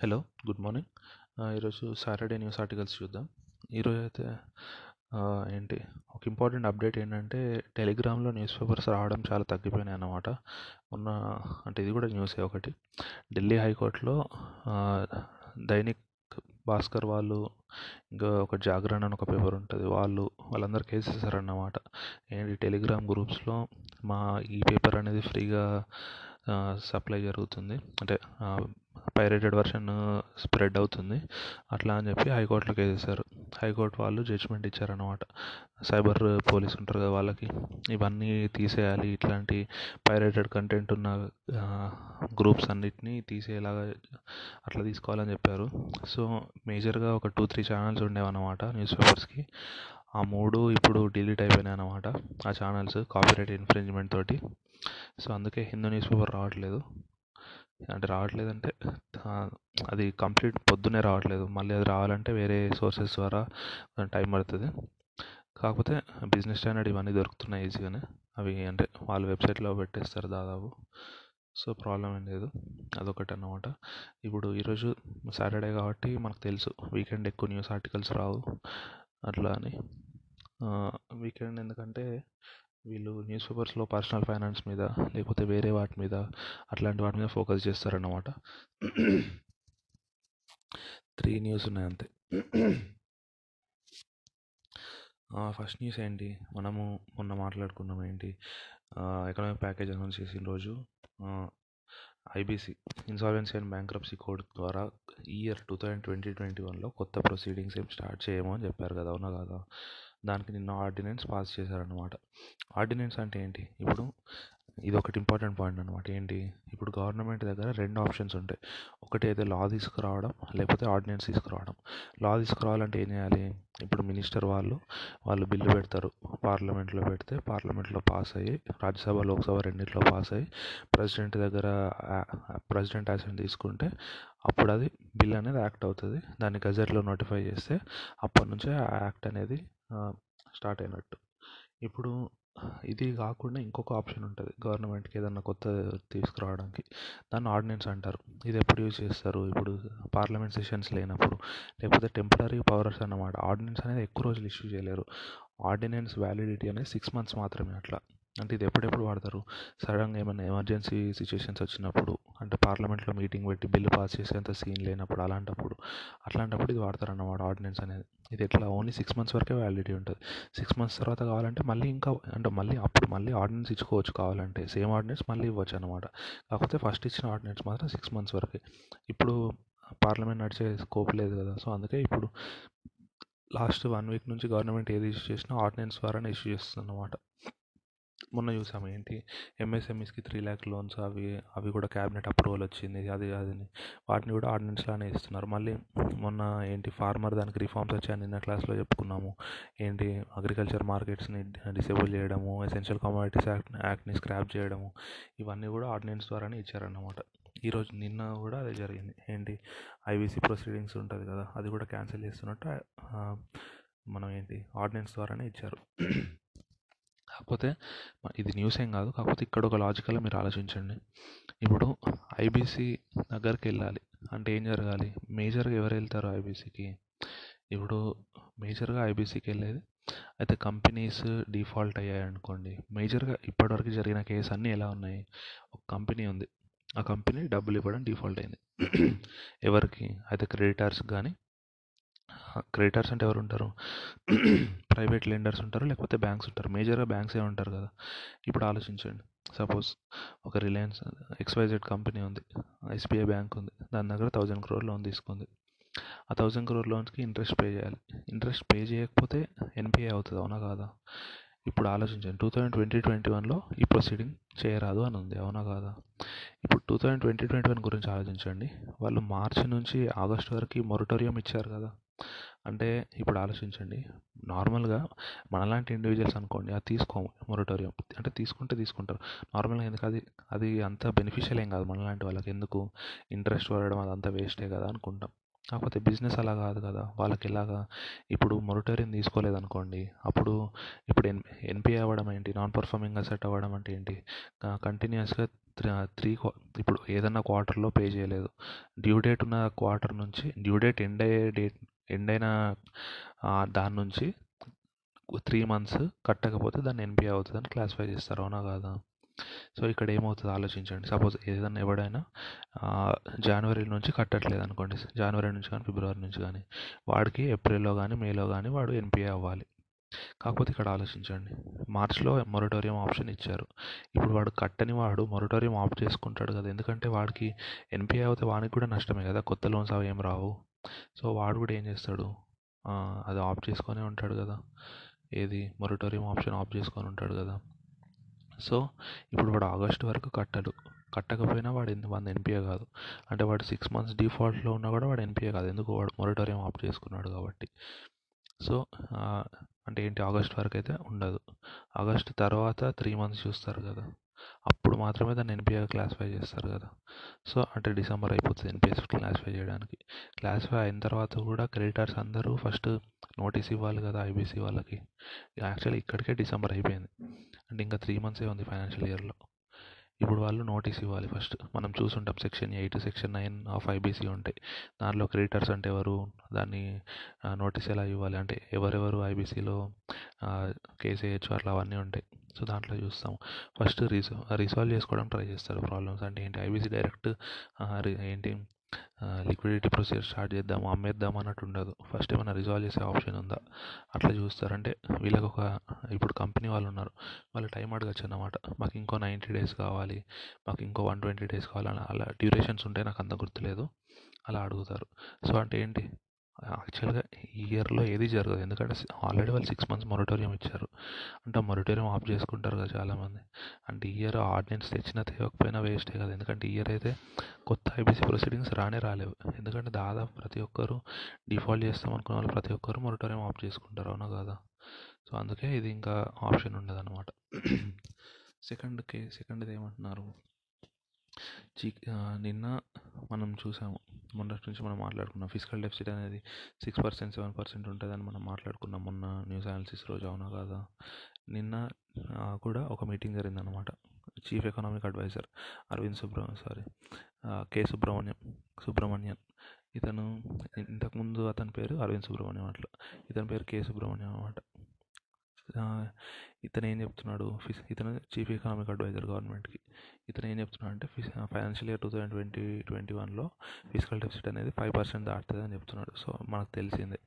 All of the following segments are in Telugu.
Hello good morning. ఈరోజు సాటర్డే న్యూస్ ఆర్టికల్స్ చూద్దాం. ఈరోజు అయితే ఏంటి ఒక ఇంపార్టెంట్ అప్డేట్ ఏంటంటే టెలిగ్రామ్లో న్యూస్ పేపర్స్ రావడం చాలా తగ్గిపోయినాయి అన్నమాట. మొన్న అంటే ఇది కూడా న్యూసే ఒకటి. ఢిల్లీ హైకోర్టులో దైనిక్ భాస్కర్ వాళ్ళు ఇంకా ఒక జాగరణ అని ఒక పేపర్ ఉంటుంది. వాళ్ళు వాళ్ళందరూ కేసేసారన్నమాట ఏంటి టెలిగ్రామ్ గ్రూప్స్లో మా ఈ పేపర్ అనేది ఫ్రీగా సప్లై జరుగుతుంది. అంటే పైరేటెడ్ వర్షన్ స్ప్రెడ్ అవుతుంది. అట్లా అని చెప్పి హైకోర్టులో కేసు హైకోర్టు వాళ్ళు జడ్జిమెంట్ ఇచ్చారన్నమాట. సైబర్ పోలీస్ ఉంటారు కదా వాళ్ళకి. ఇవన్నీ తీసేయాలి. ఇట్లాంటి పైరేటెడ్ కంటెంట్ ఉన్న గ్రూప్స్ అన్నిటినీ తీసేలాగా అట్లా తీసుకోవాలని చెప్పారు. సో మేజర్గా ఒక టూ త్రీ ఛానల్స్ ఉండేవన్నమాట న్యూస్ పేపర్స్కి ఆ మూడు ఇప్పుడు డిలీట్ అయిపోయినాయి అన్నమాట. ఆ ఛానల్స్ కాపీరైట్ ఇన్ఫ్రింజ్మెంట్ తోటి. సో అందుకే హిందూ న్యూస్ పేపర్ రావట్లేదు. అంటే రావట్లేదంటే అది కంప్లీట్ పొద్దున్నే రావట్లేదు. మళ్ళీ అది రావాలంటే వేరే సోర్సెస్ ద్వారా టైం పడుతుంది. కాకపోతే బిజినెస్ స్టాండర్డ్ ఇవన్నీ దొరుకుతున్నాయి ఈజీగానే. అవి అంటే వాళ్ళ వెబ్సైట్లో పెట్టేస్తారు దాదాపు. సో ప్రాబ్లం ఏం లేదు. అదొకటి అన్నమాట ఇప్పుడు ఈరోజు సాటర్డే కాబట్టి మనకు తెలుసు వీకెండ్ ఎక్కువ న్యూస్ ఆర్టికల్స్ రావు. అట్లా అని. వీకెండ్ ఎందుకంటే వీళ్ళు న్యూస్ పేపర్స్లో పర్సనల్ ఫైనాన్స్ మీద లేకపోతే వేరే వాటి మీద అట్లాంటి వాటి మీద ఫోకస్ చేస్తారన్నమాట. త్రీ న్యూస్ ఉన్నాయి అంతే. ఫస్ట్ న్యూస్ ఏంటి? మనము మొన్న మాట్లాడుకున్నాం ఏంటి? ఎకనామిక్ ప్యాకేజ్ అనౌన్స్ చేసిన రోజు IBC insolvency and bankruptcy code ద్వారా year two thousand twenty twenty వన్లో కొత్త ప్రొసీడింగ్స్ ఏం స్టార్ట్ చేయము అని చెప్పారు కదా అవునా కదా? దానికి నిన్న ఆర్డినెన్స్ పాస్ చేశారనమాట ఆర్డినెన్స్ అంటే ఏంటి? ఇప్పుడు ఇది ఒకటి ఇంపార్టెంట్ పాయింట్ అనమాట ఏంటి? ఇప్పుడు గవర్నమెంట్ దగ్గర రెండు ఆప్షన్స్ ఉంటాయి. ఒకటి అయితే లా తీసుకురావడం లేకపోతే ఆర్డినెన్స్ తీసుకురావడం. లా తీసుకురావాలంటే ఏం చేయాలి? ఇప్పుడు మినిస్టర్ వాళ్ళు వాళ్ళు బిల్లు పెడతారు. పార్లమెంట్లో పెడితే పార్లమెంట్లో పాస్ అయ్యి రాజ్యసభ లోక్సభ రెండింటిలో పాస్ అయ్యి ప్రెసిడెంట్ దగ్గర ప్రెసిడెంట్ యాక్షన్ తీసుకుంటే అప్పుడు అది బిల్ అనేది యాక్ట్ అవుతుంది. దాన్ని గజెట్లో నోటిఫై చేస్తే అప్పటి నుంచే ఆ యాక్ట్ అనేది స్టార్ట్ అయినట్టు. ఇప్పుడు ఇది కాకుండా ఇంకొక ఆప్షన్ ఉంటుంది. గవర్నమెంట్కి ఏదన్నా కొత్త తీసుకురావడానికి. దాన్ని ఆర్డినెన్స్ అంటారు. ఇది ఎప్పుడు యూజ్ చేస్తారు? ఇప్పుడు పార్లమెంట్ సెషన్స్ లేనప్పుడు. లేకపోతే టెంపరీ పవర్స్ అన్నమాట. ఆర్డినెన్స్ అనేది ఎక్కువ రోజులు ఇష్యూ చేయలేరు. ఆర్డినెన్స్ వ్యాలిడిటీ అనేది సిక్స్ మంత్స్ మాత్రమే అట్లా. అంటే ఇది ఎప్పుడెప్పుడు వాడతారు? సడన్గా ఏమైనా ఎమర్జెన్సీ సిచ్యువేషన్స్ వచ్చినప్పుడు అంటే పార్లమెంట్లో మీటింగ్ పెట్టి బిల్లు పాస్ చేసేంత సీన్ లేనప్పుడు అలాంటప్పుడు అట్లాంటప్పుడు ఇది వాడతారు అన్నమాట ఆర్డినెన్స్ అనేది. ఇది ఎట్లా? ఓన్లీ సిక్స్ మంత్స్ వరకే వ్యాలిడిటీ ఉంటుంది. సిక్స్ మంత్స్ తర్వాత కావాలంటే మళ్ళీ ఇంకా అంటే మళ్ళీ అప్పుడు మళ్ళీ ఆర్డినెన్స్ ఇచ్చుకోవచ్చు కావాలంటే. సేమ్ ఆర్డినెన్స్ మళ్ళీ ఇవ్వచ్చు అనమాట కాకపోతే ఫస్ట్ ఇచ్చిన ఆర్డినెన్స్ మాత్రం సిక్స్ మంత్స్ వరకే. ఇప్పుడు పార్లమెంట్ నడిచే స్కోప్ లేదు కదా సో అందుకే ఇప్పుడు లాస్ట్ వన్ వీక్ నుంచి గవర్నమెంట్ ఏది ఇష్యూ చేసినా ఆర్డినెన్స్ ద్వారానే ఇష్యూ చేస్తుంది అనమాట మొన్న చూసాము ఏంటి? ఎంఎస్ఎంఈస్కి త్రీ ల్యాక్ లోన్స్ అవి అవి కూడా క్యాబినెట్ అప్రూవల్ వచ్చింది. అది అది వాటిని కూడా ఆర్డినెన్స్లానే ఇస్తున్నారు. మళ్ళీ మొన్న ఏంటి ఫార్మర్ దానికి రిఫార్మ్స్ వచ్చాయని నిన్న క్లాస్లో చెప్పుకున్నాము. ఏంటి అగ్రికల్చర్ మార్కెట్స్ని డిసేబుల్ చేయడము ఎసెన్షియల్ కమోడిటీస్ యాక్ట్ యాక్ట్ని స్క్రాప్ చేయడము ఇవన్నీ కూడా ఆర్డినెన్స్ ద్వారానే ఇచ్చారన్నమాట. ఈరోజు నిన్న కూడా అదే జరిగింది. ఏంటి ఐబీసీ ప్రొసీడింగ్స్ ఉంటుంది కదా అది కూడా క్యాన్సిల్ చేస్తున్నట్టు మనం ఏంటి ఆర్డినెన్స్ ద్వారానే ఇచ్చారు. కాకపోతే ఇది న్యూస్ ఏం కాదు. కాకపోతే ఇక్కడ ఒక లాజికల్గా మీరు ఆలోచించండి. ఇప్పుడు ఐబీసీ దగ్గరికి వెళ్ళాలి. అంటే ఏం జరగాలి? మేజర్గా ఎవరు వెళ్తారు ఐబీసీకి ఇప్పుడు మేజర్గా ఐబీసీకి వెళ్ళేది అయితే కంపెనీస్ డిఫాల్ట్ అయ్యాయి అనుకోండి. మేజర్గా ఇప్పటివరకు జరిగిన కేసు అన్నీ ఎలా ఉన్నాయి? ఒక కంపెనీ ఉంది. ఆ కంపెనీ డబ్బులు ఇవ్వడం డిఫాల్ట్ అయింది. ఎవరికి? అయితే క్రెడిటర్స్ కానీ క్రెడిటర్స్ అంటే ఎవరు ఉంటారు? ప్రైవేట్ లెండర్స్ ఉంటారు లేకపోతే బ్యాంక్స్ ఉంటారు. మేజర్గా బ్యాంక్సే ఉంటారు కదా. ఇప్పుడు ఆలోచించండి. సపోజ్ ఒక రిలయన్స్ ఎక్స్వైజెడ్ కంపెనీ ఉంది ఎస్బీఐ బ్యాంక్ ఉంది దాని దగ్గర థౌజండ్ క్రోర్ లోన్ తీసుకుంది. ఆ థౌజండ్ క్రోర్ లోన్స్కి ఇంట్రెస్ట్ పే చేయాలి. ఇంట్రెస్ట్ పే చేయకపోతే ఎన్పిఏ అవుతుంది అవునా కాదా? ఇప్పుడు ఆలోచించండి. టూ థౌజండ్ ట్వంటీ ట్వంటీ వన్లో ఈ ప్రొసీడింగ్ చేయరాదు అని ఉంది అవునా కాదా? ఇప్పుడు two thousand twenty twenty one గురించి ఆలోచించండి. వాళ్ళు మార్చి నుంచి ఆగస్ట్ వరకు మొరటోరియం ఇచ్చారు కదా. అంటే ఇప్పుడు ఆలోచించండి. నార్మల్గా మనలాంటి ఇండివిజువల్స్ అనుకోండి అది తీసుకోము మొరటోరియం. అంటే తీసుకుంటే తీసుకుంటారు. నార్మల్గా ఎందుకు అది అది అంత బెనిఫిషియల్ ఏం కాదు మనలాంటి వాళ్ళకి. ఎందుకు? ఇంట్రెస్ట్ పడడం అదంతా వేస్టే కదా అనుకుంటాం. కాకపోతే బిజినెస్ అలా కాదు కదా. వాళ్ళకి ఎలాగా? ఇప్పుడు మొరటోరియం తీసుకోలేదు అనుకోండి అప్పుడు ఇప్పుడు ఎన్ ఎన్పీ అవ్వడం ఏంటి? నాన్ పర్ఫార్మింగ్ అసెట్ అవ్వడం అంటే ఏంటి? కంటిన్యూస్గా త్రీ త్రీ ఇప్పుడు ఏదన్నా క్వార్టర్లో పే చేయలేదు. డ్యూ డేట్ ఉన్న క్వార్టర్ నుంచి డ్యూ డేట్ ఎండ్ అయ్యే డేట్ ఎండ్ అయిన దాని నుంచి త్రీ మంత్స్ కట్టకపోతే దాన్ని ఎన్పిఏ అవుతుందని క్లాసిఫై చేస్తారు. అవునా కాదా? సో ఇక్కడ ఏమవుతుంది ఆలోచించండి. సపోజ్ ఏదైనా ఎవడైనా జనవరి నుంచి కట్టట్లేదు అనుకోండి. జనవరి నుంచి కానీ ఫిబ్రవరి నుంచి కానీ వాడికి ఏప్రిల్లో కానీ మేలో కానీ వాడు ఎన్పిఏ అవ్వాలి. కాకపోతే ఇక్కడ ఆలోచించండి. మార్చ్లో మొరటోరియం ఆప్షన్ ఇచ్చారు. ఇప్పుడు వాడు కట్టని వాడు మొరటోరియం ఆఫ్ చేసుకుంటాడు కదా. ఎందుకంటే వాడికి ఎన్పిఏ అవుతే వానికి కూడా నష్టమే కదా. కొత్త లోన్స్ అవి ఏం రావు. సో వాడు కూడా ఏం చేస్తాడు? అది ఆఫ్ చేసుకొనే ఉంటాడు కదా. ఏది? మొరటోరియం ఆప్షన్ ఆఫ్ చేసుకొని ఉంటాడు కదా. సో ఇప్పుడు వాడు ఆగస్ట్ వరకు కట్టడు. కట్టకపోయినా వాడు వాడి ఎన్పిఏ కాదు. అంటే వాడు సిక్స్ మంత్స్ డిఫాల్ట్లో ఉన్నా కూడా వాడు ఎన్పిఏ కాదు. ఎందుకు? వాడు మొరటోరియం ఆఫ్ చేసుకున్నాడు కాబట్టి. సో అంటే ఏంటి? ఆగస్ట్ వరకు అయితే ఉండదు. ఆగస్ట్ తర్వాత త్రీ మంత్స్ చూస్తారు కదా. అప్పుడు మాత్రమే దాన్ని ఎన్పిఏ క్లాసిఫై చేస్తారు కదా. సో అంటే డిసెంబర్ అయిపోతుంది ఎన్పిఎస్ క్లాసిఫై చేయడానికి. క్లాసిఫై అయిన తర్వాత కూడా క్రెడిటర్స్ అందరూ ఫస్ట్ నోటీస్ ఇవ్వాలి కదా ఐబీసీ వాళ్ళకి. యాక్చువల్లీ ఇక్కడికే డిసెంబర్ అయిపోయింది. అంటే ఇంకా త్రీ మంత్సే ఉంది ఫైనాన్షియల్ ఇయర్లో. ఇప్పుడు వాళ్ళు నోటీస్ ఇవ్వాలి ఫస్ట్. మనం చూసుంటాం section eight section nine of IBC ఉంటాయి. దానిలో క్రెడిటర్స్ అంటే ఎవరు? దాన్ని నోటీస్ ఎలా ఇవ్వాలి? అంటే ఎవరెవరు ఐబీసీలో కేసు వేయచ్చు అట్లా అవన్నీ ఉంటాయి. సో దాంట్లో చూస్తాము. ఫస్ట్ రిసో రిసాల్వ్ చేసుకోవడం ట్రై చేస్తారు ప్రాబ్లమ్స్. అంటే ఏంటి ఐబీసీ డైరెక్ట్ ఏంటి లిక్విడిటీ ప్రొసీజర్ స్టార్ట్ చేద్దాము అమ్మేద్దాం అన్నట్టు ఉండదు. ఫస్ట్ ఏమైనా రిజాల్వ్ చేసే ఆప్షన్ ఉందా? అట్లా చూస్తారు. అంటే వీళ్ళకి ఒక ఇప్పుడు కంపెనీ వాళ్ళు ఉన్నారు. వాళ్ళు టైం అడగచ్చు అన్నమాట. మాకు ఇంకో నైంటీ డేస్ కావాలి మాకు ఇంకో వన్ ట్వంటీ డేస్ కావాలి అలా డ్యూరేషన్స్ ఉంటాయి నాకు అంత గుర్తులేదు. అలా అడుగుతారు. సో అంటే ఏంటి యాక్చువల్గా ఈ ఇయర్లో ఏది జరగదు. ఎందుకంటే ఆల్రెడీ వాళ్ళు సిక్స్ మంత్స్ మొరటోరియం ఇచ్చారు. అంటే మొరటోరియం ఆఫ్ చేసుకుంటారు కదా చాలామంది. అంటే ఈ ఇయర్ ఆర్డినెన్స్ తెచ్చినా తేవకపోయినా వేస్టే కదా. ఎందుకంటే ఇయర్ అయితే కొత్త ఐబీసీ ప్రొసీడింగ్స్ రానే రాలేవు. ఎందుకంటే దాదాపు ప్రతి ఒక్కరు డిఫాల్ట్ చేస్తాం అనుకున్న వాళ్ళు ప్రతి ఒక్కరు మొరటోరియం ఆఫ్ చేసుకుంటారు. అవునా కదా? సో అందుకే ఇది ఇంకా ఆప్షన్ ఉండదు అనమాట సెకండ్కి సెకండ్ది ఏమంటున్నారు? చి నిన్న మనం చూసాము. మొన్న నుంచి మనం మాట్లాడుకున్నాం. ఫిజికల్ డెఫిసిట్ అనేది సిక్స్ పర్సెంట్ సెవెన్ పర్సెంట్ ఉంటుందని మనం మాట్లాడుకున్నాం మొన్న న్యూస్ అనాలిసిస్ రోజు అవునా కాదా? నిన్న కూడా ఒక మీటింగ్ జరిగిందనమాట chief economic advisor Arvind Subra sorry K Subrahmanyam Subrahmanyan ఇతను ఇంతకుముందు అతని పేరు అరవింద్ సుబ్రహ్మణ్యం అట్లా. ఇతని పేరు కే సుబ్రహ్మణ్యం అనమాట ఇతను ఏం చెప్తున్నాడు? ఫిస్ ఇతను చీఫ్ ఎకనామిక్ అడ్వైజర్ గవర్నమెంట్కి. ఇతను ఏం చెప్తున్నాడు అంటే ఫిస్ financial year two thousand twenty twenty వన్లో ఫిజికల్ డెఫిసిట్ అనేది ఫైవ్ పర్సెంట్ దాటుతుంది అని చెప్తున్నాడు. సో మనకు తెలిసిందే.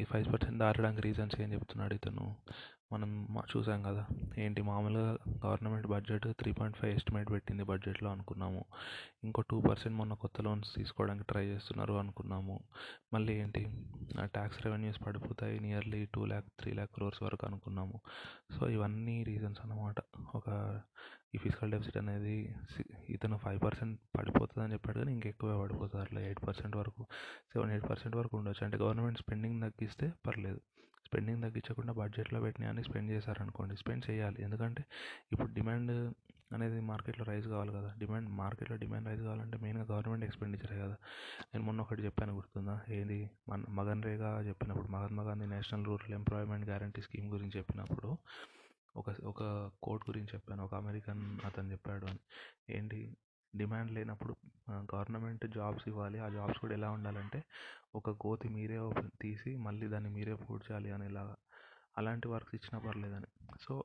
ఈ ఫైవ్ పర్సెంట్ దాటడానికి రీజన్స్ ఏం చెప్తున్నాడు ఇతను? మనం చూసాం కదా. ఏంటి మామూలుగా government budget three point five estimate పెట్టింది బడ్జెట్లో అనుకున్నాము. ఇంకో టూ పర్సెంట్ మొన్న కొత్త లోన్స్ తీసుకోవడానికి ట్రై చేస్తున్నారు అనుకున్నాము. మళ్ళీ ఏంటి ట్యాక్స్ రెవెన్యూస్ పడిపోతాయి nearly two lakh three lakh crores వరకు అనుకున్నాము. సో ఇవన్నీ రీజన్స్ అన్నమాట. ఒక ఈ ఫిజికల్ డెఫిసిట్ అనేది ఇతను ఫైవ్ పర్సెంట్ పడిపోతుంది అని చెప్పాడు కానీ ఇంకెక్కువే పడిపోతుంది అట్లా ఎయిట్ పర్సెంట్ వరకు సెవెన్ ఎయిట్ పర్సెంట్ వరకు ఉండొచ్చు. అంటే గవర్నమెంట్ స్పెండింగ్ తగ్గిస్తే పర్లేదు. స్పెండింగ్ తగ్గించకుండా బడ్జెట్లో పెట్టిన అని స్పెండ్ చేశారనుకోండి స్పెండ్ చేయాలి. ఎందుకంటే ఇప్పుడు డిమాండ్ అనేది మార్కెట్లో రైజ్ కావాలి కదా. డిమాండ్ మార్కెట్లో డిమాండ్ రైజ్ కావాలంటే మెయిన్గా గవర్నమెంట్ ఎక్స్పెండిచరే కదా. నేను మొన్న ఒకటి చెప్పాను గుర్తుందా? ఏది? మన మగన్ రేగా చెప్పినప్పుడు Mahatma Gandhi national rural employment guarantee scheme గురించి చెప్పినప్పుడు ఒక ఒక కోట్ గురించి చెప్పాను. ఒక అమెరికన్ అతను చెప్పాడు అని. ఏంటి? డిమాండ్ లేనప్పుడు గవర్నమెంట్ జాబ్స్ ఇవ్వాలి. ఆ జాబ్స్ కూడా ఎలా ఉండాలంటే ఒక గోతి మీరే తీసి మళ్ళీ దాన్ని మీరే పూడ్చాలి అనేలాగా. అలాంటి వర్క్స్ ఇచ్చినా పర్లేదని. సో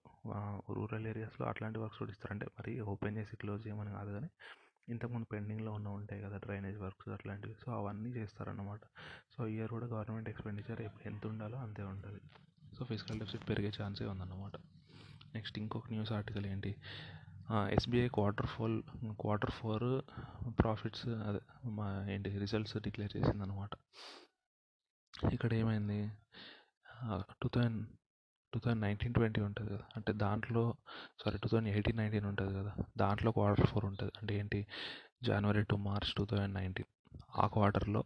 రూరల్ ఏరియాస్లో అట్లాంటి వర్క్స్ కూడా ఇస్తారు. అంటే మరి ఓపెన్ చేసి క్లోజ్ చేయమని కాదు కానీ ఇంతకుముందు పెండింగ్లో ఉన్న ఉంటాయి కదా డ్రైనేజ్ వర్క్స్ అట్లాంటివి. సో అవన్నీ చేస్తారన్నమాట. సో ఇయర్ కూడా గవర్నమెంట్ ఎక్స్పెండిచర్ ఎంత ఉండాలో అంతే ఉంటుంది. సో ఫిజికల్ డెఫిసిట్ పెరిగే ఛాన్సే ఉందన్నమాట. నెక్స్ట్ ఇంకొక న్యూస్ ఆర్టికల్ ఏంటి? SBI quarter four quarter four profits అదే మా ఏంటి రిజల్ట్స్ డిక్లేర్ చేసిందనమాట ఇక్కడ ఏమైంది? Two thousand two thousand nineteen twenty ఉంటుంది కదా. అంటే దాంట్లో sorry two thousand eighteen nineteen ఉంటుంది కదా. దాంట్లో క్వార్టర్ ఫోర్ ఉంటుంది. అంటే ఏంటి? జనవరి to March two thousand nineteen ఆ క్వార్టర్లో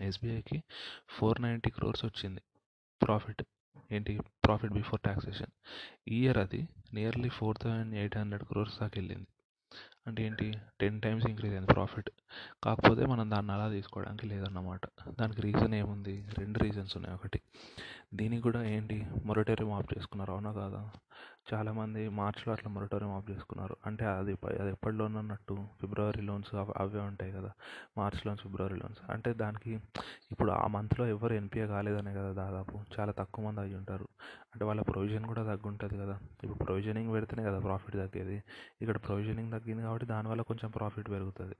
ఎస్బీఐకి ఫోర్ నైంటీ క్రోర్స్ వచ్చింది ప్రాఫిట్ ఏంటి? ప్రాఫిట్ బిఫోర్ ట్యాక్సేషన్ ఈ ఇయర్ అది nearly four thousand eight hundred crores దాకా వెళ్ళింది. అంటే ఏంటి? టెన్ టైమ్స్ ఇంక్రీజ్ అయింది ప్రాఫిట్ కాకపోతే మనం దాన్ని అలా తీసుకోవడానికి లేదన్నమాట. దానికి రీజన్ ఏముంది? రెండు రీజన్స్ ఉన్నాయి ఒకటి. దీనికి కూడా ఏంటి? మొరటోరియం ఆఫ్ చేసుకున్నారు అవునా కాదా? చాలామంది మార్చ్లో అట్లా మొరటోరియం ఆఫ్ చేసుకున్నారు. అంటే అది అది ఎప్పటిలోనన్నట్టు? ఫిబ్రవరి లోన్స్ అవే ఉంటాయి కదా. మార్చ్ లోన్స్ ఫిబ్రవరి లోన్స్ అంటే దానికి ఇప్పుడు ఆ మంత్లో ఎవరు ఎన్పిఏ కాలేదనే కదా దాదాపు. చాలా తక్కువ మంది అయ్యి ఉంటారు. అంటే వాళ్ళ ప్రొవిజన్ కూడా తగ్గుంటుంది కదా. ఇప్పుడు ప్రొవిజనింగ్ పెడితేనే కదా ప్రాఫిట్ తగ్గేది. ఇక్కడ ప్రొవిజనింగ్ తగ్గింది కాబట్టి దానివల్ల కొంచెం ప్రాఫిట్ పెరుగుతుంది.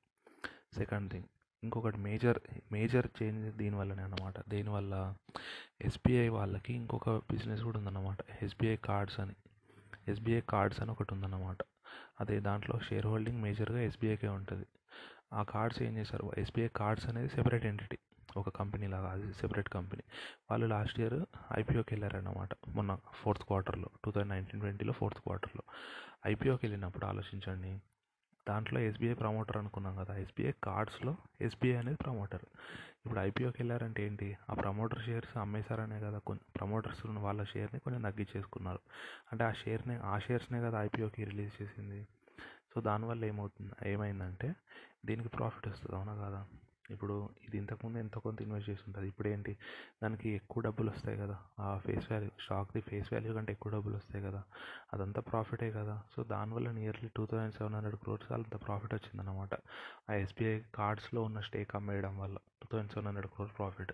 సెకండ్ థింగ్ ఇంకొకటి మేజర్ మేజర్ చేంజ్ దీనివల్లనే అన్నమాట. దీనివల్ల ఎస్బీఐ వాళ్ళకి ఇంకొక బిజినెస్ కూడా ఉందన్నమాట. ఎస్బీఐ కార్డ్స్ అని. ఎస్బీఐ కార్డ్స్ అని ఒకటి ఉందన్నమాట. అదే దాంట్లో షేర్ హోల్డింగ్ మేజర్గా ఎస్బీఐకే ఉంటుంది. ఆ కార్డ్స్ ఏం చేశారు? ఎస్బీఐ కార్డ్స్ అనేది సెపరేట్ ఎంటిటీ ఒక కంపెనీ లాగా అది సెపరేట్ కంపెనీ వాళ్ళు లాస్ట్ ఇయర్ ఐపీఓకి వెళ్ళారన్నమాట. మొన్న ఫోర్త్ క్వార్టర్లో టూ థౌజండ్ నైన్టీన్ ట్వంటీలో ఫోర్త్ క్వార్టర్లో ఐపీఓకి వెళ్ళినప్పుడు ఆలోచించండి. దాంట్లో ఎస్బీఐ ప్రమోటర్ అనుకున్నాం కదా ఎస్బీఐ కార్డ్స్లో ఎస్బీఐ అనేది ప్రమోటర్ ఇప్పుడు ఐపీఓకి వెళ్ళారంటే ఏంటి? ఆ ప్రమోటర్ షేర్స్ అమ్మేశారనే కదా కొన్ని ప్రమోటర్స్ వాళ్ళ షేర్ని కొంచెం తగ్గించేసుకున్నారు. అంటే ఆ షేర్ని ఆ షేర్స్నే కదా ఐపీఓకి రిలీజ్ చేసింది. సో దానివల్ల ఏమవుతుంది ఏమైందంటే దీనికి ప్రాఫిట్ వస్తుంది అవునా కదా? ఇప్పుడు ఇది ఇంతకుముందు ఎంతో కొంత ఇన్వెస్ట్ చేసి ఉంటుంది. ఇప్పుడు ఏంటి దానికి ఎక్కువ డబ్బులు వస్తాయి కదా. ఆ ఫేస్ వాల్యూ స్టాక్ది ఫేస్ వాల్యూ కంటే ఎక్కువ డబ్బులు వస్తాయి కదా. అదంతా ప్రాఫిటే కదా. సో దానివల్ల nearly two thousand seven hundred crores అంత ప్రాఫిట్ వచ్చిందన్నమాట. ఆ ఎస్బీఐ కార్డ్స్లో ఉన్న స్టేక్ అమ్మేయడం వల్ల two thousand seven hundred crore profit.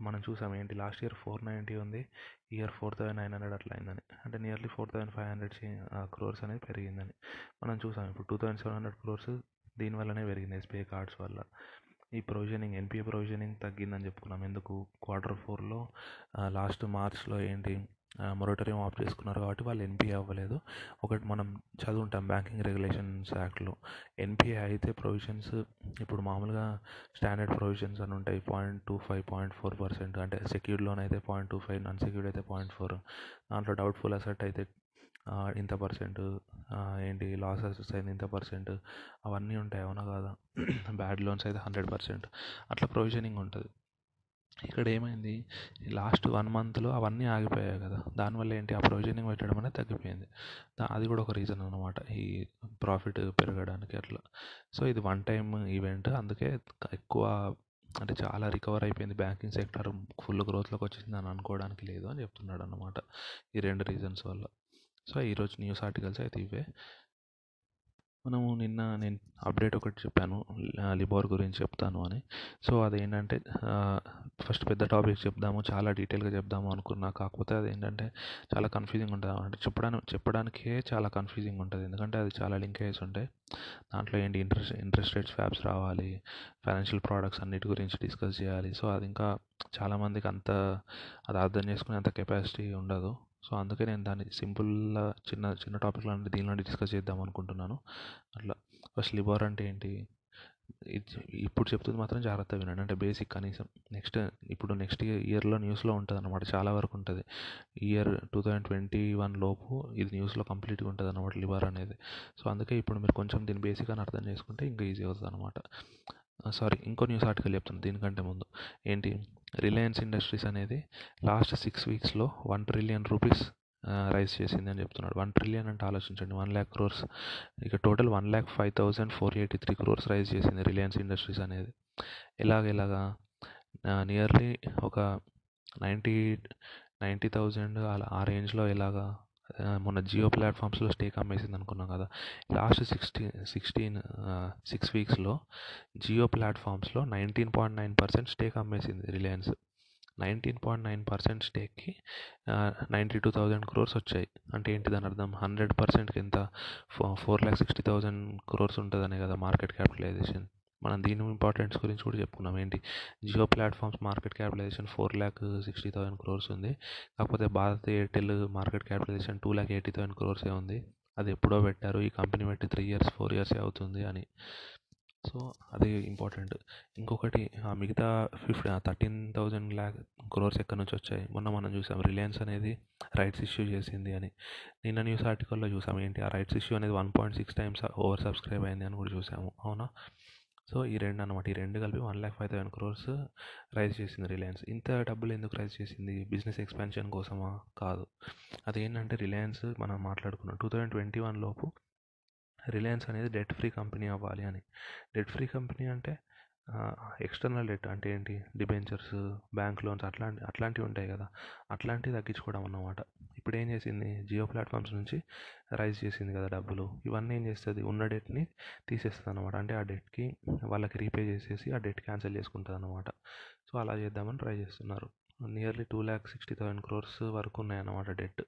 మనం చూసాం ఏంటి? లాస్ట్ ఇయర్ ఫోర్ నైంటీ ఉంది. Year four thousand nine hundred అట్లా అయిందని. అంటే nearly four thousand five hundred crores అనేది పెరిగిందని మనం చూసాం. ఇప్పుడు two thousand seven hundred crores దీనివల్లనే పెరిగింది ఎస్బీఐ కార్డ్స్ వల్ల. ఈ ప్రొవిజనింగ్ ఎన్పిఏ ప్రొవిజనింగ్ తగ్గిందని చెప్పుకున్నాం. ఎందుకు? క్వార్టర్ ఫోర్లో లాస్ట్ మార్చ్లో ఏంటి మొరటోరియం ఆఫ్ చేసుకున్నారు కాబట్టి వాళ్ళు ఎన్పిఏ అవ్వలేదు. ఒకటి మనం చదువుంటాం బ్యాంకింగ్ రెగ్యులేషన్స్ యాక్ట్లో ఎన్పిఏ అయితే ప్రొవిజన్స్ ఇప్పుడు మామూలుగా స్టాండర్డ్ ప్రొవిజన్స్ అని ఉంటాయి point two five point four percent అంటే సెక్యూర్డ్ లోన్ అయితే పాయింట్ టూ ఫైవ్ అన్సెక్యూర్డ్ అయితే పాయింట్ ఫోర్ దాంట్లో డౌట్ఫుల్ అసెట్ అయితే ఇంత పర్సెంట్ ఏంటి లాసెస్ అయితే ఇంత పర్సెంట్ అవన్నీ ఉంటాయి అవునా కాదా? బ్యాడ్ లోన్స్ అయితే హండ్రెడ్ పర్సెంట్. అట్లా ప్రొవిజనింగ్ ఉంటుంది. ఇక్కడ ఏమైంది లాస్ట్ వన్ మంత్లో అవన్నీ ఆగిపోయాయి కదా దానివల్ల ఏంటి? ఆ ప్రొవిజనింగ్ పెట్టడం అనేది తగ్గిపోయింది. అది కూడా ఒక రీజన్ అనమాట ఈ ప్రాఫిట్ పెరగడానికి అట్లా. సో ఇది వన్ టైం ఈవెంట్ అందుకే ఎక్కువ అంటే చాలా రికవర్ అయిపోయింది బ్యాంకింగ్ సెక్టర్ ఫుల్ గ్రోత్లోకి వచ్చింది అని అనుకోవడానికి లేదు అని చెప్తున్నాడు అనమాట ఈ రెండు రీజన్స్ వల్ల. సో ఈరోజు న్యూస్ ఆర్టికల్స్ అయితే ఇవే. మనము నిన్న నేను అప్డేట్ ఒకటి చెప్పాను. లిబోర్ గురించి చెప్తాను అని. సో అదేంటంటే ఫస్ట్ పెద్ద టాపిక్ చెప్దాము చాలా డీటెయిల్గా చెప్దాము అనుకున్నా. కాకపోతే అది ఏంటంటే చాలా కన్ఫ్యూజింగ్ ఉంటుంది. అంటే చెప్పడానికి చెప్పడానికే చాలా కన్ఫ్యూజింగ్ ఉంటుంది. ఎందుకంటే అది చాలా లింక్ అయ్యేసి ఉంటాయి. దాంట్లో ఏంటి ఇంట్రెస్ట్ ఇంట్రెస్ట్ రేట్స్ ఫ్యాబ్స్ రావాలి ఫైనాన్షియల్ ప్రోడక్ట్స్ అన్నిటి గురించి డిస్కస్ చేయాలి. సో అది ఇంకా చాలామందికి అంత అది అర్థం చేసుకునే అంత కెపాసిటీ ఉండదు. సో అందుకే నేను దాన్ని సింపుల్గా చిన్న చిన్న టాపిక్ లాంటి దీనిలో డిస్కస్ చేద్దాం అనుకుంటున్నాను. అట్లా ఫస్ట్ లిబర్ అంటే ఏంటి? ఇప్పుడు చెప్తుంది మాత్రం జాగ్రత్తగా వినండి. అంటే బేసిక్ కనీసం నెక్స్ట్ ఇప్పుడు నెక్స్ట్ ఇయర్లో న్యూస్లో ఉంటుంది అనమాట చాలా వరకు ఉంటుంది. Year two thousand twenty one లోపు ఇది న్యూస్లో కంప్లీట్గా ఉంటుంది అనమాట లిబార్ అనేది. సో అందుకే ఇప్పుడు మీరు కొంచెం దీని బేసిక్ అని అర్థం చేసుకుంటే ఇంకా ఈజీ అవుతుంది అనమాట సారీ ఇంకో న్యూస్ ఆర్టికల్ చెప్తాను దీనికంటే ముందు. ఏంటి? రిలయన్స్ ఇండస్ట్రీస్ అనేది లాస్ట్ సిక్స్ వీక్స్లో వన్ ట్రిలియన్ రూపీస్ రైజ్ చేసింది అని చెప్తున్నాడు. వన్ ట్రిలియన్ అంటే ఆలోచించండి. వన్ ల్యాక్ క్రోర్స్ ఇక total one lakh five thousand four eighty three crores rise చేసింది రిలయన్స్ ఇండస్ట్రీస్ అనేది. ఎలాగ ఎలాగా నియర్లీ ఒక నైంటీ నైంటీ థౌజండ్ అలా ఆ రేంజ్లో ఎలాగా మొన్న జియో ప్లాట్ఫామ్స్లో స్టేక్ అమ్మేసింది అనుకున్నాం కదా. లాస్ట్ సిక్స్టీన్ సిక్స్టీన్ సిక్స్ వీక్స్లో Jio ప్లాట్ఫామ్స్లో nineteen point nine percent stake అమ్మేసింది Reliance. Nineteen point nine percent స్టేక్కి ninety two thousand crores వచ్చాయి. అంటే ఏంటి దాని అర్థం? హండ్రెడ్ పర్సెంట్కి ఎంత? Four lakh sixty thousand crores ఉంటుందనే కదా మార్కెట్ క్యాపిటలైజేషన్. మనం దీని ఇంపార్టెన్స్ గురించి కూడా చెప్పుకున్నాం. ఏంటి? Jio platforms market capitalisation four lakh sixty thousand crores ఉంది. కాకపోతే Bharat Airtel market capitalisation two lakh eighty thousand క్రోర్సే ఉంది. అది ఎప్పుడో పెట్టారు. ఈ కంపెనీ పెట్టి త్రీ ఇయర్స్ ఫోర్ ఇయర్సే అవుతుంది అని. సో అది ఇంపార్టెంట్ ఇంకొకటి ఆ మిగతా fifty thirteen thousand lakh crores ఎక్కడి నుంచి వచ్చాయి? మొన్న మనం చూసాం రిలయన్స్ అనేది రైట్స్ ఇష్యూ చేసింది అని. నిన్న న్యూస్ ఆర్టికల్లో చూసాం. ఏంటి? ఆ రైట్స్ ఇష్యూ అనేది one point six times over subscribe అయింది అని కూడా చూసాము. అవునా? సో ఈ రెండు అనమాట ఈ రెండు కలిపి one lakh five thousand crores rise చేసింది రిలయన్స్. ఇంత డబ్బులు ఎందుకు రైజ్ చేసింది? బిజినెస్ ఎక్స్పాన్షన్ కోసమా? కాదు. అదేంటంటే రిలయన్స్ మనం మాట్లాడుకున్నాం. టూ థౌజండ్ ట్వంటీ వన్ లోపు రిలయన్స్ అనేది డెట్ ఫ్రీ కంపెనీ అవ్వాలి అని. డెట్ ఫ్రీ కంపెనీ అంటే ఎక్స్టర్నల్ డెట్ అంటే ఏంటి? డిబెంచర్స్ బ్యాంక్ లోన్స్ అట్లాంటి అట్లాంటివి ఉంటాయి కదా. అట్లాంటివి తగ్గించుకోవడం అన్నమాట. ఇప్పుడు ఏం చేసింది? జియో ప్లాట్ఫామ్స్ నుంచి రైజ్ చేసింది కదా డబ్బులు. ఇవన్నీ ఏం చేస్తుంది? ఉన్న డెట్ని తీసేస్తుంది అనమాట అంటే ఆ డెట్కి వాళ్ళకి రీపే చేసేసి ఆ డెట్ క్యాన్సిల్ చేసుకుంటుంది అనమాట సో అలా చేద్దామని ట్రై చేస్తున్నారు. Nearly two lakh sixty thousand crores వరకు ఉన్నాయన్నమాట డెట్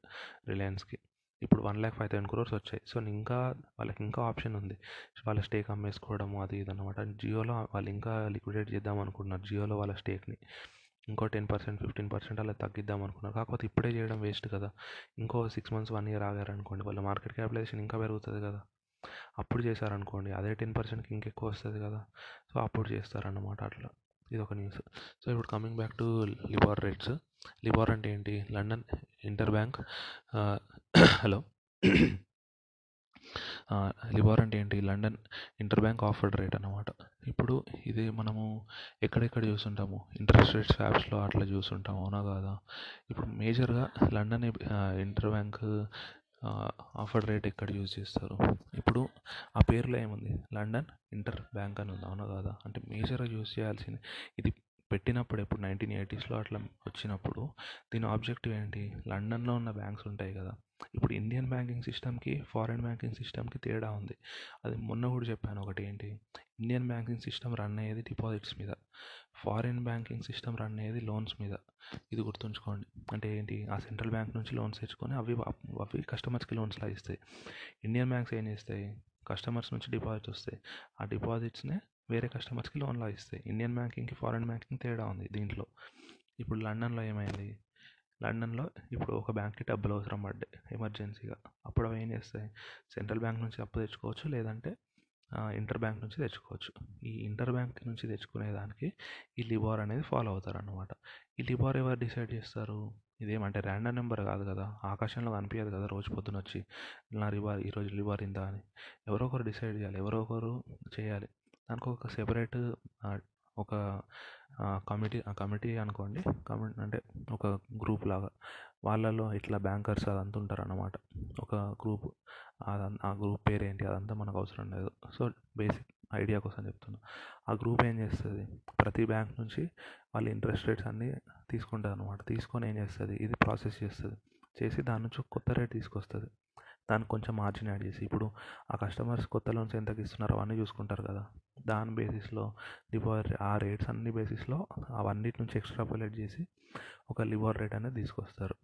రిలయన్స్కి ఇప్పుడు one lakh five thousand crores వచ్చాయి. సో ఇంకా వాళ్ళకి ఇంకా ఆప్షన్ ఉంది. వాళ్ళ స్టేక్ అమ్మేసుకోవడం అది ఇది అనమాట జియోలో వాళ్ళు ఇంకా లిక్విడేట్ చేద్దాం అనుకుంటున్నారు. జియోలో వాళ్ళ స్టేక్ని. ఇంకో టెన్ పర్సెంట్ ఫిఫ్టీన్ పర్సెంట్ అలా తగ్గిద్దాం అనుకున్నారు. కాకపోతే ఇప్పుడే చేయడం వేస్ట్ కదా. ఇంకో సిక్స్ మంత్స్ వన్ ఇయర్ ఆగారనుకోండి వాళ్ళ మార్కెట్ క్యాపిటలైజేషన్ ఇంకా పెరుగుతుంది కదా. అప్పుడు చేశారనుకోండి అదే టెన్ పర్సెంట్కి ఇంకెక్కువ వస్తుంది కదా. సో అప్పుడు చేస్తారన్నమాట అట్లా. ఇది ఒక న్యూస్. సో ఇప్పుడు coming back to LIBOR rates. LIBOR అంటే ఏంటి? London inter bank hello LIBOR అంటే ఏంటి? London inter bank offered rate అనమాట ఇప్పుడు ఇది మనము ఎక్కడెక్కడ చూస్తుంటాము? ఇంట్రెస్ట్ రేట్ స్వాప్స్లో అట్లా చూస్తుంటాము అవునా కాదా? ఇప్పుడు మేజర్గా London inter bank offer rate ఎక్కడ యూజ్ చేస్తారు? ఇప్పుడు ఆ పేరులో ఏముంది? లండన్ ఇంటర్ బ్యాంక్ అని ఉంది అవునా కాదా? అంటే మేజర్గా యూజ్ చేయాల్సింది ఇది పెట్టినప్పుడు ఎప్పుడు నైన్టీన్ ఎయిటీస్లో అట్లా వచ్చినప్పుడు దీని ఆబ్జెక్టివ్ ఏంటి? లండన్లో ఉన్న బ్యాంక్స్ ఉంటాయి కదా. ఇప్పుడు ఇండియన్ బ్యాంకింగ్ సిస్టమ్కి ఫారిన్ బ్యాంకింగ్ సిస్టమ్కి తేడా ఉంది. అది మొన్న కూడా చెప్పాను ఒకటి ఏంటి? ఇండియన్ బ్యాంకింగ్ సిస్టమ్ రన్ అయ్యేది డిపాజిట్స్ మీద. ఫారిన్ బ్యాంకింగ్ సిస్టమ్ రన్ అయ్యేది లోన్స్ మీద. ఇది గుర్తుంచుకోండి. అంటే ఏంటి? ఆ సెంట్రల్ బ్యాంక్ నుంచి లోన్స్ తెచ్చుకొని అవి అవి కస్టమర్స్కి లోన్స్లా ఇస్తాయి ఇండియన్ బ్యాంక్స్ ఏం చేస్తాయి? కస్టమర్స్ నుంచి డిపాజిట్ వస్తాయి. ఆ డిపాజిట్స్నే వేరే కస్టమర్స్కి లోన్లా ఇస్తాయి ఇండియన్ బ్యాంకింగ్కి ఫారెన్ బ్యాంకింగ్ తేడా ఉంది దీంట్లో. ఇప్పుడు లండన్లో ఏమైంది? లండన్లో ఇప్పుడు ఒక బ్యాంక్కి డబ్బులు అవసరం పడ్డాయి ఎమర్జెన్సీగా. అప్పుడు అవి ఏం చేస్తాయి? సెంట్రల్ బ్యాంక్ నుంచి అప్పు తెచ్చుకోవచ్చు లేదంటే ఇంటర్ బ్యాంక్ నుంచి తెచ్చుకోవచ్చు. ఈ ఇంటర్ బ్యాంక్ నుంచి తెచ్చుకునే దానికి ఈ లిబార్ అనేది ఫాలో అవుతారు అనమాట ఈ లిబార్ ఎవరు డిసైడ్ చేస్తారు? ఇదేమంటే ర్యాండమ్ నెంబర్ కాదు కదా? ఆకాశంలో కనిపించదు కదా రోజు పొద్దున వచ్చి నా లిబార్ ఈరోజు లిబార్ ఇంత అని. ఎవరో ఒకరు డిసైడ్ చేయాలి. ఎవరో ఒకరు చేయాలి. దానికి ఒక సెపరేట్ ఒక కమిటీ కమిటీ అనుకోండి. కమిటీ అంటే ఒక గ్రూప్ లాగా. వాళ్ళలో ఇట్లా బ్యాంకర్స్ అదంతా ఉంటారు అన్నమాట ఒక గ్రూప్ ఆ గ్రూప్ పేరు ఏంటి అదంతా మనకు అవసరం లేదు. సో బేసిక్ ఐడియా కోసం చెప్తున్నా. ఆ గ్రూప్ ఏం చేస్తుంది? ప్రతి బ్యాంక్ నుంచి వాళ్ళ ఇంట్రెస్ట్ రేట్స్ అన్నీ తీసుకుంటుంది అనమాట తీసుకొని ఏం చేస్తుంది? ఇది ప్రాసెస్ చేస్తుంది. చేసి దాని నుంచి కొత్త రేట్ తీసుకొస్తుంది. దానికి కొంచెం మార్జిన్ యాడ్ చేసి ఇప్పుడు ఆ కస్టమర్స్ కొత్త లోన్స్ ఎంతకి ఇస్తున్నారో అవన్నీ చూసుకుంటారు కదా. దాని బేసిస్లో లివర్ ఆ రేట్స్ అన్ని బేసిస్లో అవన్నిటి నుంచి ఎక్స్ట్రాపులేట్ చేసి ఒక లివర్ రేట్ అనేది తీసుకొస్తారు.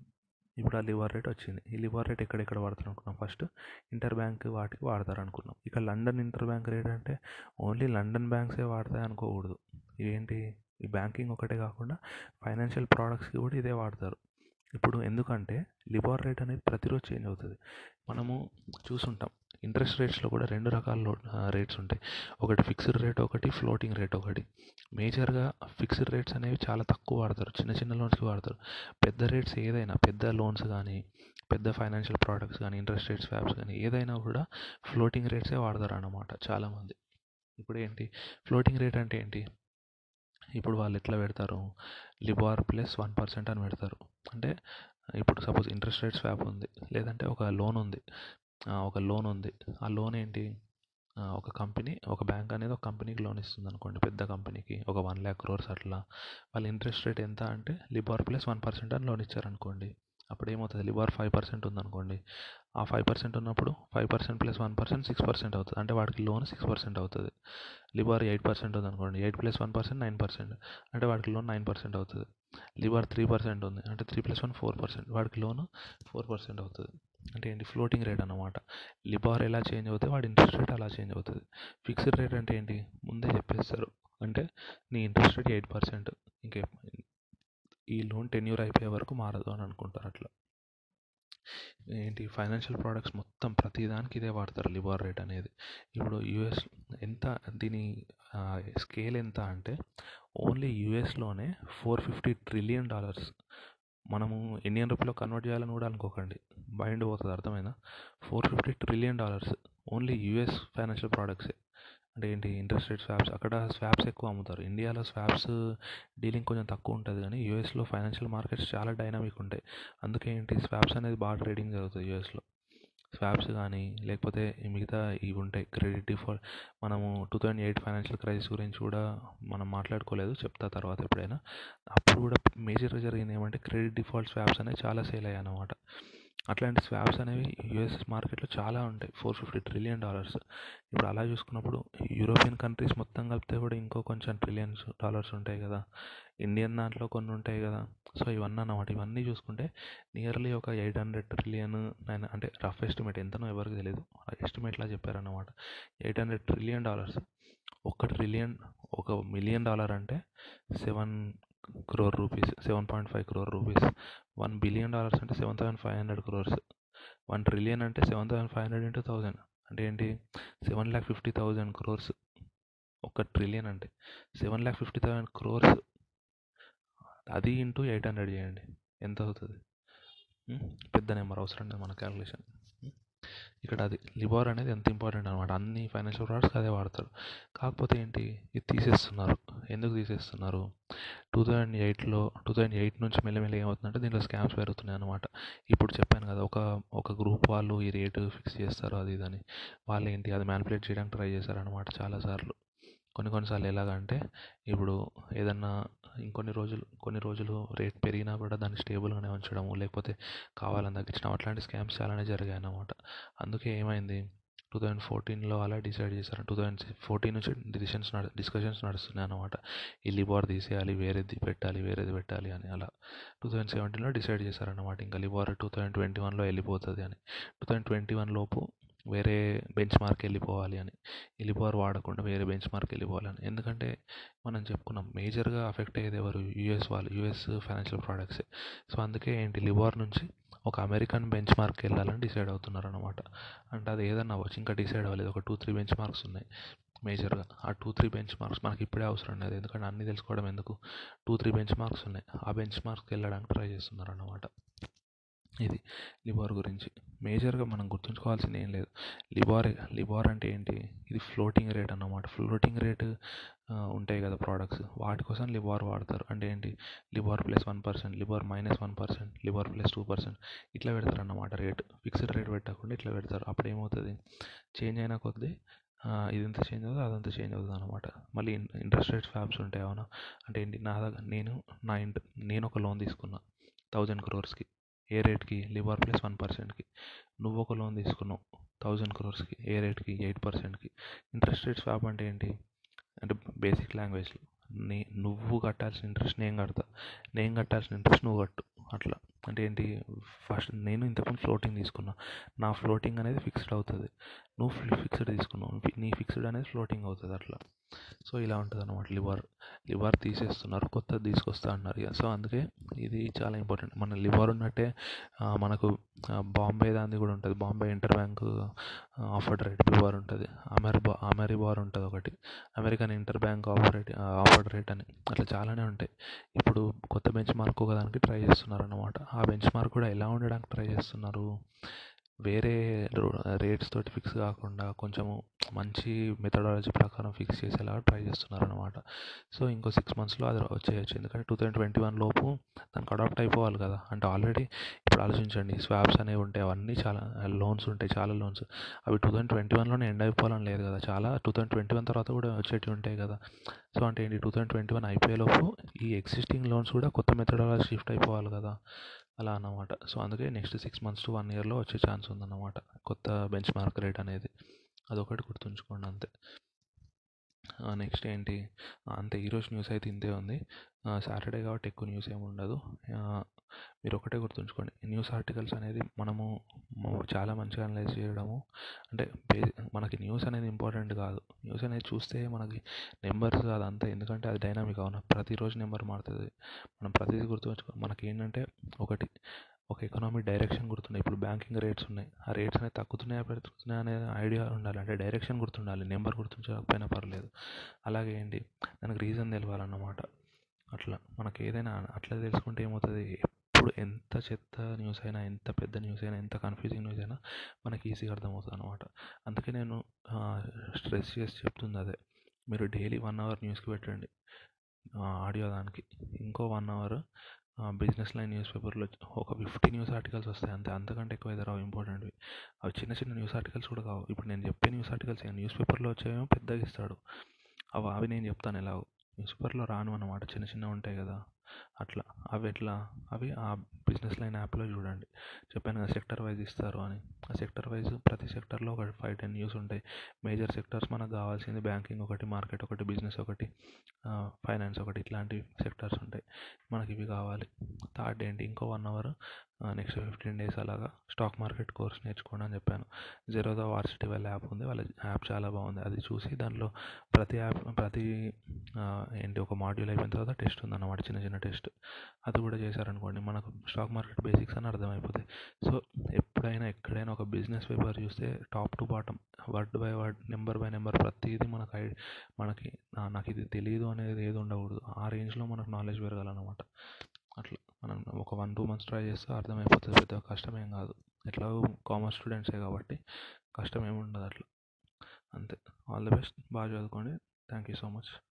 ఇప్పుడు ఆ లివర్ రేట్ వచ్చింది. ఈ లివర్ రేట్ ఎక్కడెక్కడ వాడతారు అనుకున్నాం? ఫస్ట్ ఇంటర్ బ్యాంక్ వాటికి వాడతారు అనుకున్నాం ఇక లండన్ ఇంటర్ బ్యాంక్ రేట్ అంటే ఓన్లీ లండన్ బ్యాంక్సే వాడతాయి అనుకోకూడదు. ఏంటి ఈ బ్యాంకింగ్ ఒకటే కాకుండా ఫైనాన్షియల్ ప్రోడక్ట్స్కి కూడా ఇదే వాడతారు. ఇప్పుడు ఎందుకంటే లిబార్ రేట్ అనేది ప్రతిరోజు చేంజ్ అవుతుంది. మనము చూసుంటాం ఇంట్రెస్ట్ రేట్స్లో కూడా రెండు రకాల రేట్స్ ఉంటాయి. ఒకటి ఫిక్స్డ్ రేట్ ఒకటి ఫ్లోటింగ్ రేట్ ఒకటి. మేజర్గా ఫిక్స్డ్ రేట్స్ అనేవి చాలా తక్కువ వాడతారు చిన్న చిన్న లోన్స్కి వాడతారు. పెద్ద రేట్స్ ఏదైనా పెద్ద లోన్స్ కానీ పెద్ద ఫైనాన్షియల్ ప్రోడక్ట్స్ కానీ ఇంట్రెస్ట్ రేట్స్ స్వాప్స్ కానీ ఏదైనా కూడా ఫ్లోటింగ్ రేట్సే వాడతారు అన్నమాట చాలామంది. ఇప్పుడు ఏంటి? ఫ్లోటింగ్ రేట్ అంటే ఏంటి? ఇప్పుడు వాళ్ళు ఎట్లా పెడతారు? లిబార్ ప్లస్ వన్ పర్సెంట్ అని పెడతారు. అంటే ఇప్పుడు సపోజ్ ఇంట్రెస్ట్ రేట్ స్వాప్ ఉంది లేదంటే ఒక లోన్ ఉంది ఒక లోన్ ఉంది ఆ లోన్ ఏంటి? ఒక కంపెనీ ఒక బ్యాంక్ అనేది ఒక కంపెనీకి లోన్ ఇస్తుంది అనుకోండి పెద్ద కంపెనీకి ఒక వన్ ల్యాక్ క్రోర్స్ అట్లా. వాళ్ళ ఇంట్రెస్ట్ రేట్ ఎంత అంటే లిబార్ ప్లస్ వన్ పర్సెంట్ అని లోన్ ఇచ్చారనుకోండి అప్పుడు ఏమవుతుంది లిబార్ ఫైవ్ పర్సెంట్ ఉందనుకోండి. ఆ ఫైవ్ పర్సెంట్ ఉన్నప్పుడు five percent plus one percent six percent అవుతుంది. అంటే వాడికి లోన్ సిక్స్ పర్సెంట్ అవుతుంది. లిబార్ ఎయిట్ పర్సెంట్ ఉందనుకోండి. Eight plus one percent nine percent. అంటే వాడికి లోన్ నైన్ పర్సెంట్ అవుతుంది. లిబార్ త్రీ పర్సెంట్ ఉంది. అంటే three plus one four percent. వాడికి లోన్ ఫోర్ పర్సెంట్ అవుతుంది. అంటే ఏంటి? ఫ్లోటింగ్ రేట్ అనమాట లిబార్ ఎలా చేంజ్ అవుతుంది వాడి ఇంట్రెస్ట్ రేట్ అలా చేంజ్ అవుతుంది. ఫిక్స్డ్ రేట్ అంటే ఏంటి? ముందే చెప్పేస్తారు. అంటే నీ ఇంట్రెస్ట్ రేట్ ఎయిట్ పర్సెంట్. ఇంకే ఈ లోన్ టెన్యూర్ అయిపోయే వరకు మారదు అని అనుకుంటారు అట్లా. ఏంటి ఫైనాన్షియల్ ప్రోడక్ట్స్ మొత్తం ప్రతిదానికి ఇదే వాడతారు లిబర్ రేట్ అనేది. ఇప్పుడు యూఎస్ ఎంత దీని స్కేల్ ఎంత అంటే ఓన్లీ యూఎస్లోనే ఫోర్ ఫిఫ్టీ ట్రిలియన్ డాలర్స్ మనము ఇండియన్ రూపీలో కన్వర్ట్ చేయాలని కూడా అనుకోకండి. మైండ్ పోతుంది అర్థమైందా? Four fifty trillion dollars only US financial ప్రోడక్ట్సే. అంటే ఏంటి? ఇంట్రెస్ట్ రేట్ స్వాప్స్ అక్కడ స్వాప్స్ ఎక్కువ అమ్ముతారు. ఇండియాలో స్వాప్స్ డీలింగ్ కొంచెం తక్కువ ఉంటుంది కానీ యూఎస్లో ఫైనాన్షియల్ మార్కెట్స్ చాలా డైనమిక్ ఉంటాయి. అందుకే ఏంటి? స్వాప్స్ అనేది బాగా ట్రేడింగ్ జరుగుతుంది యూఎస్లో. స్వాప్స్ కానీ లేకపోతే మిగతా ఇవి ఉంటాయి. Credit default. మనము two thousand eight financial crisis గురించి కూడా మనం మాట్లాడుకోలేదు. చెప్తా తర్వాత ఎప్పుడైనా. అప్పుడు కూడా మేజర్గా జరిగింది ఏమంటే క్రెడిట్ డిఫాల్ట్ స్వాప్స్ అనేవి చాలా సేల్ అయ్యాయి అన్నమాట అట్లాంటి స్వాప్స్ అనేవి యూఎస్ మార్కెట్లో చాలా ఉంటాయి. Four fifty trillion dollars. ఇప్పుడు అలా చూసుకున్నప్పుడు యూరోపియన్ కంట్రీస్ మొత్తం కలిపితే కూడా ఇంకో కొంచెం ట్రిలియన్స్ డాలర్స్ ఉంటాయి కదా. ఇండియన్ దాంట్లో కొన్ని ఉంటాయి కదా. సో ఇవన్నీ అన్నమాట. ఇవన్నీ చూసుకుంటే నియర్లీ ఒక ఎయిట్ హండ్రెడ్ ట్రిలియన్ నైన్ అంటే రఫ్ ఎస్టిమేట్. ఎంతనో ఎవరికి తెలియదు ఎస్టిమేట్లా చెప్పారన్నమాట. Eight hundred trillion dollars. ఒక ట్రిలియన్ ఒక మిలియన్ డాలర్ అంటే seven crore rupees seven point five crore rupees one billion dollars అంటే seven thousand five hundred crores one trillion అంటే seven thousand five hundred into thousand అంటే ఏంటి? Seven lakh fifty thousand crores ఒక ట్రిలియన్ అంటే seven lakh fifty thousand crores అది ఇంటూ ఎయిట్ హండ్రెడ్ చేయండి. ఎంత అవుతుంది? పెద్ద నెంబర్ అవసరం లేదు మన క్యాలిక్యులేషన్ ఇక్కడ అది లిబార్ అనేది ఎంత ఇంపార్టెంట్ అనమాట అన్ని ఫైనాన్షియల్ ప్రోడక్ట్స్కి అదే వాడతారు. కాకపోతే ఏంటి? ఇది తీసేస్తున్నారు. ఎందుకు తీసేస్తున్నారు? టూ థౌజండ్ ఎయిట్లో టూ థౌజండ్ ఎయిట్ నుంచి మెల్లమెల్ల ఏమవుతుందంటే దీంట్లో స్కామ్స్ పెరుగుతున్నాయి అనమాట ఇప్పుడు చెప్పాను కదా ఒక ఒక గ్రూప్ వాళ్ళు ఈ రేటు ఫిక్స్ చేస్తారు అది ఇది అని. వాళ్ళు ఏంటి? అది మ్యానిపులేట్ చేయడానికి ట్రై చేశారనమాట చాలాసార్లు. కొన్ని కొన్నిసార్లు ఎలాగంటే ఇప్పుడు ఏదన్నా ఇంకొన్ని రోజులు కొన్ని రోజులు రేట్ పెరిగినా కూడా దాన్ని స్టేబుల్గానే ఉంచడము లేకపోతే కావాలని తగ్గించడం అట్లాంటి స్కామ్స్ చాలానే జరిగాయి అన్నమాట అందుకే ఏమైంది? టూ థౌజండ్ ఫోర్టీన్లో అలా డిసైడ్ చేశారు. టూ థౌజండ్ ఫోర్టీన్ నుంచి డిసిషన్స్ నడు డిస్కషన్స్ నడుస్తున్నాయి అన్నమాట. ఈ లిబార్ తీసేయాలి వేరేది పెట్టాలి వేరేది పెట్టాలి అని అలా. టూ థౌజండ్ సెవెంటీన్లో డిసైడ్ చేశారన్నమాట. ఇంకా లిబార్ టూ థౌజండ్ ట్వంటీ వన్లో వెళ్ళిపోతుంది అని. టూ థౌజండ్ ట్వంటీ వన్ లోపు వేరే బెంచ్ మార్క్ వెళ్ళిపోవాలి అని. ఈ వాడకుండా వేరే బెంచ్ మార్క్ వెళ్ళిపోవాలని ఎందుకంటే మనం చెప్పుకున్నాం మేజర్గా అఫెక్ట్ అయ్యేది ఎవరు? యూఎస్ వాళ్ళు యూఎస్ ఫైనాన్షియల్ ప్రోడక్ట్సే. సో అందుకే ఏంటి? లిబార్ నుంచి ఒక అమెరికన్ బెంచ్ మార్క్ వెళ్ళాలని డిసైడ్ అవుతున్నారు అనమాట అంటే అది ఏదన్నా అవ్వచ్చు. ఇంకా డిసైడ్ అవ్వలేదు. ఒక టూ త్రీ బెంచ్ మార్క్స్ ఉన్నాయి మేజర్గా. ఆ టూ త్రీ బెంచ్ మార్క్స్ మనకి ఇప్పుడే అవసరం లేదు. ఎందుకంటే అన్నీ తెలుసుకోవడం ఎందుకు? టూ త్రీ బెంచ్ మార్క్స్ ఉన్నాయి. ఆ బెంచ్ మార్క్కి వెళ్ళడానికి ట్రై చేస్తున్నారు అన్నమాట ఇది లిబోర్ గురించి. మేజర్గా మనం గుర్తుంచుకోవాల్సింది ఏం లేదు. లిబార్ లిబార్ అంటే ఏంటి? ఇది ఫ్లోటింగ్ రేట్ అన్నమాట. ఫ్లోటింగ్ రేట్ ఉంటాయి కదా ప్రోడక్ట్స్. వాటి కోసం లిబార్ వాడతారు. అంటే ఏంటి? LIBOR plus one percent LIBOR minus one percent LIBOR plus two percent ఇట్లా పెడతారు అన్నమాట రేట్. ఫిక్స్డ్ రేట్ పెట్టకుండా ఇట్లా పెడతారు. అప్పుడు ఏమవుతుంది చేంజ్ అయిన కొద్దీ ఇది ఎంత చేంజ్ అవుతుంది అదంతా చేంజ్ అవుతుంది అనమాట మళ్ళీ ఇంట్రెస్ట్ రేట్ ఫ్యాబ్స్ ఉంటాయి అవునా అంటే ఏంటి? నా దగ్గర నేను నా ఇంట్ నేను ఒక లోన్ తీసుకున్నా. థౌజండ్ క్రోర్స్కి. ఏ రేట్కి? లిబార్ ప్లస్ వన్ పర్సెంట్కి. నువ్వు ఒక లోన్ తీసుకున్నావు థౌజండ్ క్రోర్స్కి. ఏ రేట్కి? ఎయిట్ పర్సెంట్కి. ఇంట్రెస్ట్ రేట్ స్వాప్ అంటే ఏంటి? అంటే బేసిక్ లాంగ్వేజ్లో. నీ నువ్వు కట్టాల్సిన ఇంట్రెస్ట్ నేను కడతా. నేను కట్టాల్సిన ఇంట్రెస్ట్ నువ్వు కట్టు. అట్లా. అంటే ఏంటి? ఫస్ట్ నేను ఇంతకుముందు ఫ్లోటింగ్ తీసుకున్నా. నా ఫ్లోటింగ్ అనేది ఫిక్స్డ్ అవుతుంది. నువ్వు ఫిక్స్డ్ తీసుకున్నావు. నీ ఫిక్స్డ్ అనేది ఫ్లోటింగ్ అవుతుంది అట్లా. సో ఇలా ఉంటుంది అనమాట లివర్ లివర్ తీసేస్తున్నారు. కొత్తది తీసుకొస్తా అన్నారు సో అందుకే ఇది చాలా ఇంపార్టెంట్. మన లివర్ ఉన్నట్టే మనకు బాంబే దాన్ని కూడా ఉంటుంది. Bombay inter bank offered rate liver ఉంటుంది. అమెరిబా అమెరిబార్ ఉంటుంది ఒకటి. American inter bank offer offered rate అని. అట్లా చాలానే ఉంటాయి. ఇప్పుడు కొత్త బెంచ్ మార్క్ ఒకదానికి ట్రై చేస్తున్నారు అనమాట ఆ బెంచ్ మార్క్ కూడా ఎలా ఉండడానికి ట్రై చేస్తున్నారు? వేరే రేట్స్ తోటి ఫిక్స్ కాకుండా కొంచెము మంచి మెథడాలజీ ప్రకారం ఫిక్స్ చేసేలాగా ట్రై చేస్తున్నారు అనమాట సో ఇంకో సిక్స్ మంత్స్లో అది వచ్చేయచ్చు. ఎందుకంటే టూ థౌజండ్ ట్వంటీ వన్ లోపు దానికి అడాప్ట్ అయిపోవాలి కదా. అంటే ఆల్రెడీ ఇప్పుడు ఆలోచించండి స్వాప్స్ అనేవి ఉంటాయి. అవన్నీ చాలా లోన్స్ ఉంటాయి. చాలా లోన్స్. అవి టూ థౌజండ్ ట్వంటీ వన్లోనే ఎండ్ అయిపోవాలని లేదు కదా. చాలా టూ థౌజండ్ ట్వంటీ వన్ తర్వాత కూడా వచ్చేటివి ఉంటాయి కదా. సో అంటే ఏంటి? టూ థౌజండ్ ట్వంటీ వన్ అయిపోయేలోపు ఈ ఎగ్జిస్టింగ్ లోన్స్ కూడా కొత్త మెథడాలజీ షిఫ్ట్ అయిపోవాలి కదా. అలా అన్నమాట. సో అందుకే next six months to one ఇయర్లో వచ్చే ఛాన్స్ ఉందన్నమాట. కొత్త బెంచ్ మార్క్ రేట్ అనేది. అదొకటి గుర్తుంచుకోండి అంతే. నెక్స్ట్ ఏంటి? అంతే ఈరోజు న్యూస్ అయితే ఇంతే ఉంది. సాటర్డే కాబట్టి ఎక్కువ న్యూస్ ఏమి ఉండదు. మీరు ఒకటే గుర్తుంచుకోండి. న్యూస్ ఆర్టికల్స్ అనేది మనము చాలా మంచిగా అనలైజ్ చేయడము. అంటే మనకి న్యూస్ అనేది ఇంపార్టెంట్ కాదు. న్యూస్ అనేది చూస్తే మనకి నెంబర్స్ అదంతా ఎందుకంటే అది డైనామిక్ అవున? ప్రతిరోజు నెంబర్ మారుతుంది. మనం ప్రతిదీ గుర్తుంచుకో మనకి ఏంటంటే ఒకటి ఒక ఎకనామిక్ డైరెక్షన్ గుర్తుండే ఇప్పుడు బ్యాంకింగ్ రేట్స్ ఉన్నాయి. ఆ రేట్స్ అనేవి తగ్గుతున్నాయా పెరుగుతున్నాయా అనే ఐడియా ఉండాలి. అంటే డైరెక్షన్ గుర్తుండాలి. నెంబర్ గుర్తుంచకపోయినా పర్లేదు. అలాగే ఏంటి? దానికి రీజన్ తెలవాలన్నమాట. అట్లా. మనకి ఏదైనా అట్లా తెలుసుకుంటే ఏమవుతుంది? ఇప్పుడు ఎంత చెత్త న్యూస్ అయినా ఎంత పెద్ద న్యూస్ అయినా ఎంత కన్ఫ్యూజింగ్ న్యూస్ అయినా మనకి ఈజీగా అర్థమవుతుంది అనమాట అందుకే నేను స్ట్రెస్ చేసి చెప్తుంది అదే. మీరు డైలీ వన్ అవర్ న్యూస్కి పెట్టండి. ఆడియో దానికి. ఇంకో one hour business line news పేపర్లో ఒక ఫిఫ్టీ న్యూస్ ఆర్టికల్స్ వస్తాయి అంతే. అంతకంటే ఎక్కువ అయితే రావు ఇంపార్టెంట్వి అవి చిన్న చిన్న న్యూస్ ఆర్టికల్స్ కూడా కావు. ఇప్పుడు నేను చెప్పే న్యూస్ ఆర్టికల్స్ న్యూస్ పేపర్లో వచ్చేవేమో పెద్దగా ఇస్తాడు. అవి అవి నేను చెప్తాను ఎలాగో. న్యూస్ పేపర్లో రాను అన్నమాట చిన్న చిన్నవి ఉంటాయి కదా. అట్లా. అవి ఎట్లా? అవి ఆ బిజినెస్ లైన్ యాప్లో చూడండి. చెప్పాను కదా సెక్టర్ వైజ్ ఇస్తారు అని. ఆ సెక్టర్ వైజ్ ప్రతి సెక్టర్లో ఒక ఫైవ్ టెన్ న్యూస్ ఉంటాయి. మేజర్ సెక్టర్స్ మనకు కావాల్సింది బ్యాంకింగ్ ఒకటి మార్కెట్ ఒకటి బిజినెస్ ఒకటి ఫైనాన్స్ ఒకటి ఇట్లాంటి సెక్టర్స్ ఉంటాయి. మనకి ఇవి కావాలి. థర్డ్ ఏంటి? ఇంకో one hour next fifteen days అలాగా స్టాక్ మార్కెట్ కోర్స్ నేర్చుకోండి అని చెప్పాను. జీరోదా వార్సిటీ వాళ్ళ యాప్ ఉంది. వాళ్ళ యాప్ చాలా బాగుంది. అది చూసి దాంట్లో ప్రతి యాప్ ప్రతి ఏంటి ఒక మాడ్యూల్ అయిపోయిన తర్వాత టెస్ట్ ఉందన్నమాట చిన్న చిన్న టెస్ట్ అది కూడా చేశారనుకోండి మనకు స్టాక్ మార్కెట్ బేసిక్స్ అని అర్థమైపోతాయి. సో ఎప్పుడైనా ఎక్కడైనా ఒక బిజినెస్ పేపర్ చూస్తే top to bottom word by word number by number ప్రతిదీ మనకు ఐ మనకి నాకు ఇది తెలియదు అనేది ఏది ఉండకూడదు. ఆ రేంజ్లో మనకు నాలెడ్జ్ పెరగాలన్నమాట. అట్లా మనం ఒక వన్ టూ మంత్స్ ట్రై చేస్తే అర్థమైపోతుంది పెద్ద కష్టమేం కాదు. ఎట్లాగో కామర్స్ స్టూడెంట్సే కాబట్టి కష్టం ఏమి ఉండదు అట్లా. అంతే. All the best. బాగా చదువుకోండి. Thank you so much.